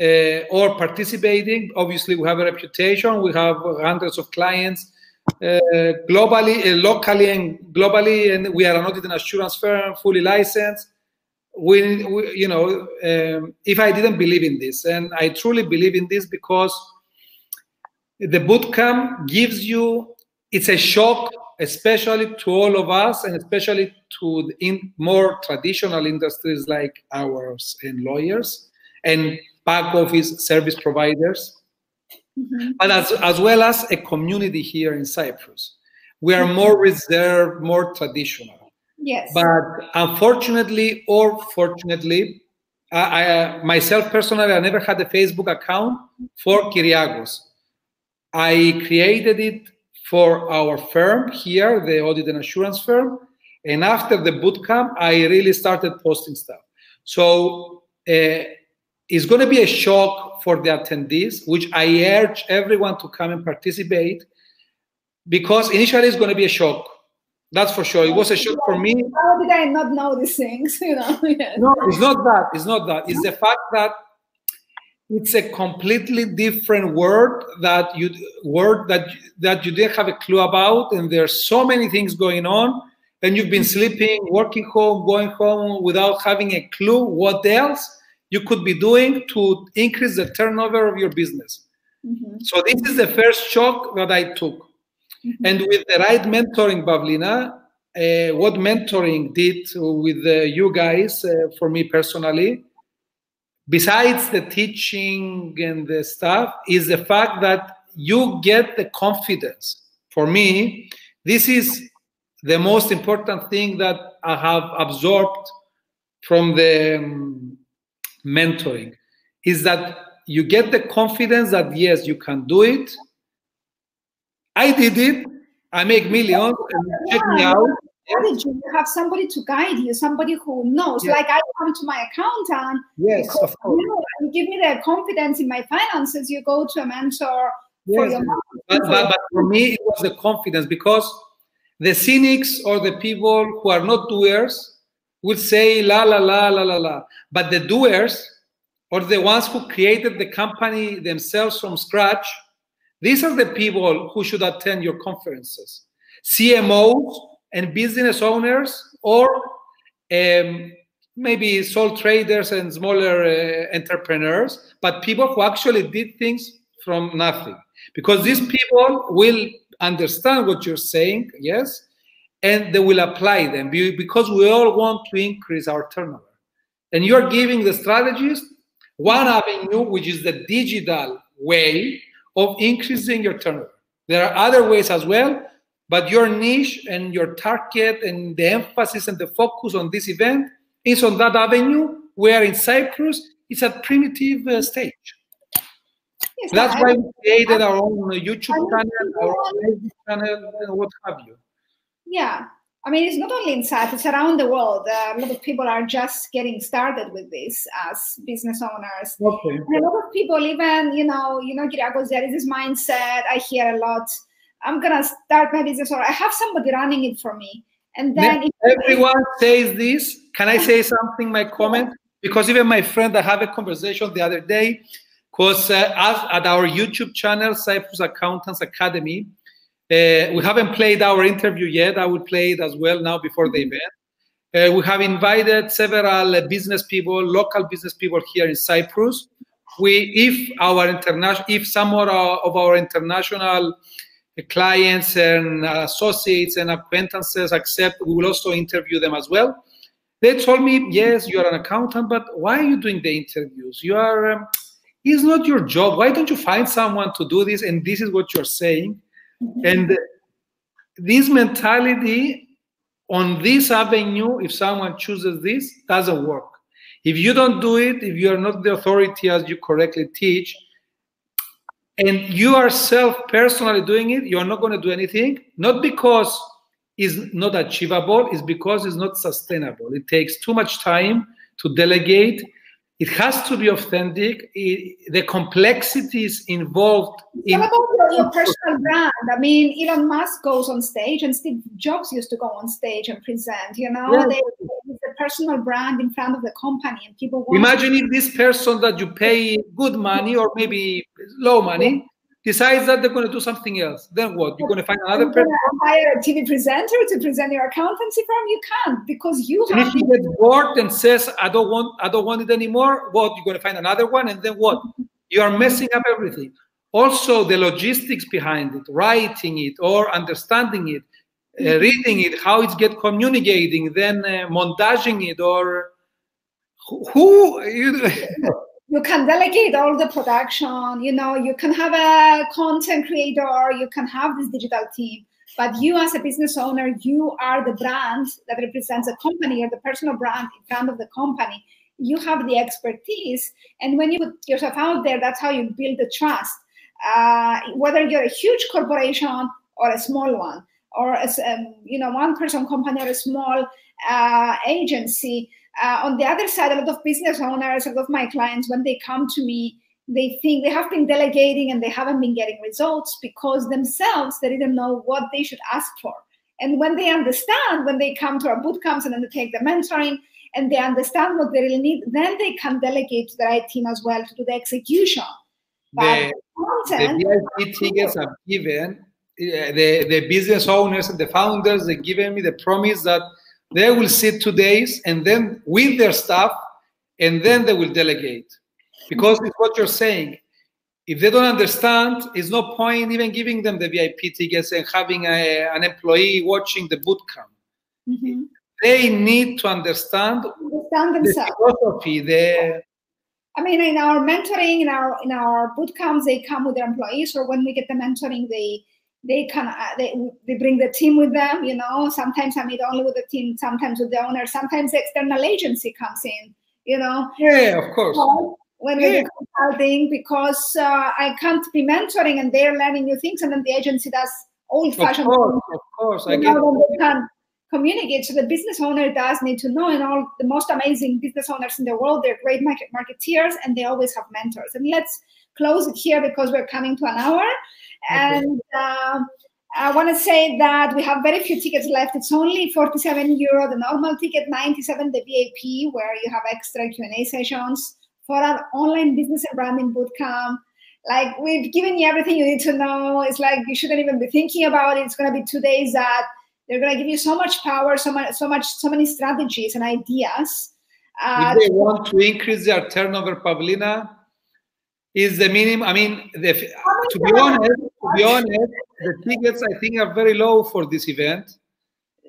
uh, or participating. Obviously, we have a reputation. We have hundreds of clients uh, globally, uh, locally, and globally, and we are an audit and assurance firm, fully licensed. We, we you know, um, if I didn't believe in this, and I truly believe in this because the bootcamp gives you, it's a shock, especially to all of us, and especially to in more traditional industries like ours and lawyers, and back office service providers, mm-hmm. but as, as well as a community here in Cyprus. We are more mm-hmm. reserved, more traditional. Yes. But unfortunately or fortunately, I, I, myself personally, I never had a Facebook account for Kyriakos. I created it for our firm here, the audit and assurance firm. And after the bootcamp, I really started posting stuff. So uh, it's going to be a shock for the attendees, which I urge everyone to come and participate because initially it's going to be a shock. That's for sure. It was a shock for me. How did I not know these things? You know? yes. No, it's not that. It's not that. It's the fact that it's a completely different word that you word that that you didn't have a clue about, and there's so many things going on, and you've been sleeping, working home, going home without having a clue what else you could be doing to increase the turnover of your business. Mm-hmm. So this is the first shock that I took. Mm-hmm. And with the right mentoring, Pavlina, uh, what mentoring did with uh, you guys, uh, for me personally, besides the teaching and the stuff, is the fact that you get the confidence. For me, this is the most important thing that I have absorbed from the um, mentoring is that you get the confidence that yes, you can do it. I did it. I make millions. Check me out. You have somebody to guide you, somebody who knows. Yes. Like I come to my accountant. Yes, of course. You, know, give me the confidence in my finances. You go to a mentor yes. for your but, but, but for me, it was the confidence because the cynics or the people who are not doers would say la la la la la la. But the doers, or the ones who created the company themselves from scratch, these are the people who should attend your conferences. CMOs and business owners, or um, maybe sole traders and smaller uh, entrepreneurs, but people who actually did things from nothing. Because these people will understand what you're saying, yes, and they will apply them because we all want to increase our turnover. And you're giving the strategies one avenue, which is the digital way of increasing your turnover. There are other ways as well, but your niche and your target and the emphasis and the focus on this event is on that avenue where in Cyprus it's a primitive uh, stage. Yes, That's I, why we created I, our own YouTube I, channel, our own channel, and what have you. Yeah, I mean, it's not only in Cyprus, it's around the world. Uh, a lot of people are just getting started with this as business owners. Okay. And a lot of people even, you know, you know, Kyriakos, there is this mindset I hear a lot. I'm gonna start my business or I have somebody running it for me. And then everyone says this. Can I say something, my comment? Because even my friend, I have a conversation the other day, because uh, at our YouTube channel, Cyprus Accountants Academy, uh, we haven't played our interview yet. I will play it as well now before the event. Uh, we have invited several uh, business people, local business people here in Cyprus. We, if our international, if some of our, of our international clients and associates and acquaintances accept, we will also interview them as well. They told me, yes, you are an accountant, but why are you doing the interviews? You are, um, it's not your job. Why don't you find someone to do this? And this is what you're saying. And this mentality on this avenue, if someone chooses this, doesn't work. If you don't do it, if you are not the authority as you correctly teach, and you are self personally doing it, you're not going to do anything, not because it's not achievable, it's because it's not sustainable. It takes too much time to delegate it has to be authentic. It, the complexities involved. In- about your, your, personal brand. I mean, Elon Musk goes on stage, and Steve Jobs used to go on stage and present. You know, yeah. they, a personal brand in front of the company, and people. Imagine if this person that you pay good money or maybe low money decides that they're going to do something else, then what? You're going to find another person? hire a TV presenter to present your accountancy firm? You can't because you and have. if he gets bored and says, "I don't want, I don't want it anymore," what? You're going to find another one, and then what? You are messing up everything. Also, the logistics behind it, writing it or understanding it, uh, reading it, how it's get communicating, then uh, montaging it, or who you. you can delegate all the production you know you can have a content creator you can have this digital team but you as a business owner you are the brand that represents a company or the personal brand in front of the company you have the expertise and when you put yourself out there that's how you build the trust. Uh, whether you're a huge corporation or a small one or a, um, you know one person company or a small uh, agency uh, on the other side, a lot of business owners, a lot of my clients, when they come to me, they think they have been delegating and they haven't been getting results because themselves they didn't know what they should ask for. And when they understand, when they come to our boot camps and then they take the mentoring and they understand what they really need, then they can delegate to the right team as well to do the execution. But the, content, the VIP tickets are given. The, the business owners and the founders, they given me the promise that they will sit two days and then with their staff, and then they will delegate. Because it's what you're saying. If they don't understand, it's no point even giving them the VIP tickets and having a, an employee watching the boot camp. Mm-hmm. They need to understand, understand themselves. the philosophy. The, I mean, in our mentoring, in our in our boot camps, they come with their employees, or when we get the mentoring, they they kind of they, they bring the team with them you know? Sometimes i meet only with the team sometimes with the owner. Sometimes the external agency comes in you know? Yeah of course. When yeah. we do consulting because uh, i can't be mentoring and they're learning new things and then the agency does old fashioned of course, of course I get they can communicate. So the business owner does need to know and all the most amazing business owners in the world they're great market marketeers and they always have mentors. And let's close it here because we're coming to an hour and uh, I want to say that we have very few tickets left. It's only 47 euro, the normal ticket, 97 the VIP, where you have extra Q&A sessions for our online business and branding bootcamp. Like we've given you everything you need to know. It's like you shouldn't even be thinking about it. It's going to be two days that they're going to give you so much power, so much, so much, so many strategies and ideas. Uh, if they want to increase their turnover, Pavlina, is the minimum. I mean, the, to be honest, to be honest, the tickets I think are very low for this event.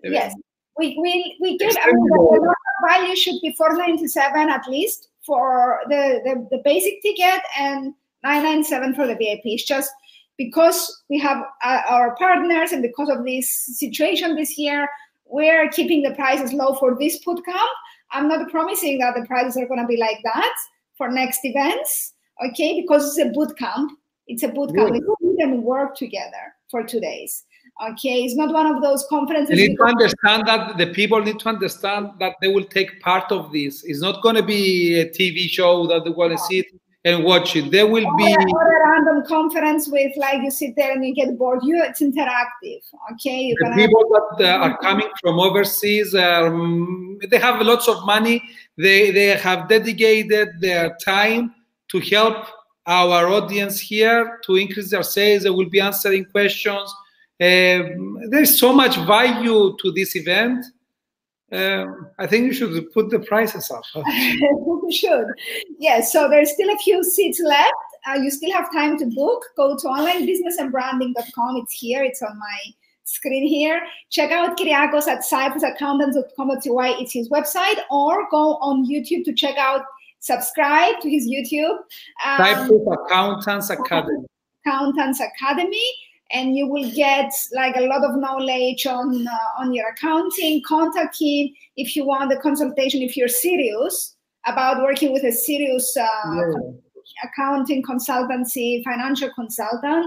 Yes, we we we give. I mean, the value should be four ninety seven at least for the, the the basic ticket and nine nine seven for the VIP. It's just because we have uh, our partners and because of this situation this year, we're keeping the prices low for this boot camp. I'm not promising that the prices are going to be like that for next events, okay? Because it's a boot camp. It's a boot camp. We can work together for two days. Okay, it's not one of those conferences. You need to understand that the people need to understand that they will take part of this. It's not going to be a TV show that they want to sit and watch it. There will be or a random conference with like you sit there and you get bored. You it's interactive. Okay, you the people that uh, are coming from overseas, um, they have lots of money. They they have dedicated their time to help our audience here to increase their sales. They will be answering questions. Um, there's so much value to this event um, I think you should put the prices up. you should. Yes, so there's still a few seats left. Uh, you still have time to book. Go to onlinebusinessandbranding.com. It's here. It's on my screen here. Check out Kyriakos at cyprusaccountants.com.cy. It's his website. Or go on YouTube to check out, subscribe to his YouTube. Um, Cyprus Accountants Academy. Accountants Academy and you will get like a lot of knowledge on uh, on your accounting contact him if you want the consultation if you're serious about working with a serious uh, yeah. accounting consultancy financial consultant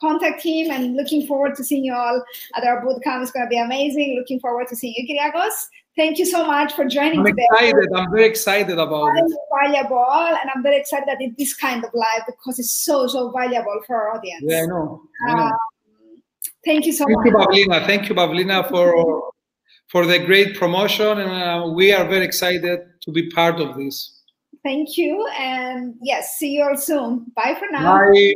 contact him and looking forward to seeing you all at our bootcamp it's going to be amazing looking forward to seeing you Kyriakos Thank you so much for joining I'm today. excited. I'm very excited about it. Valuable, and I'm very excited that it's this kind of live because it's so so valuable for our audience. Yeah, I know. I know. Um, thank you so thank much. You, Pavlina. Thank you, Pavlina, for for the great promotion, and uh, we are very excited to be part of this. Thank you, and yes, see you all soon. Bye for now. Bye.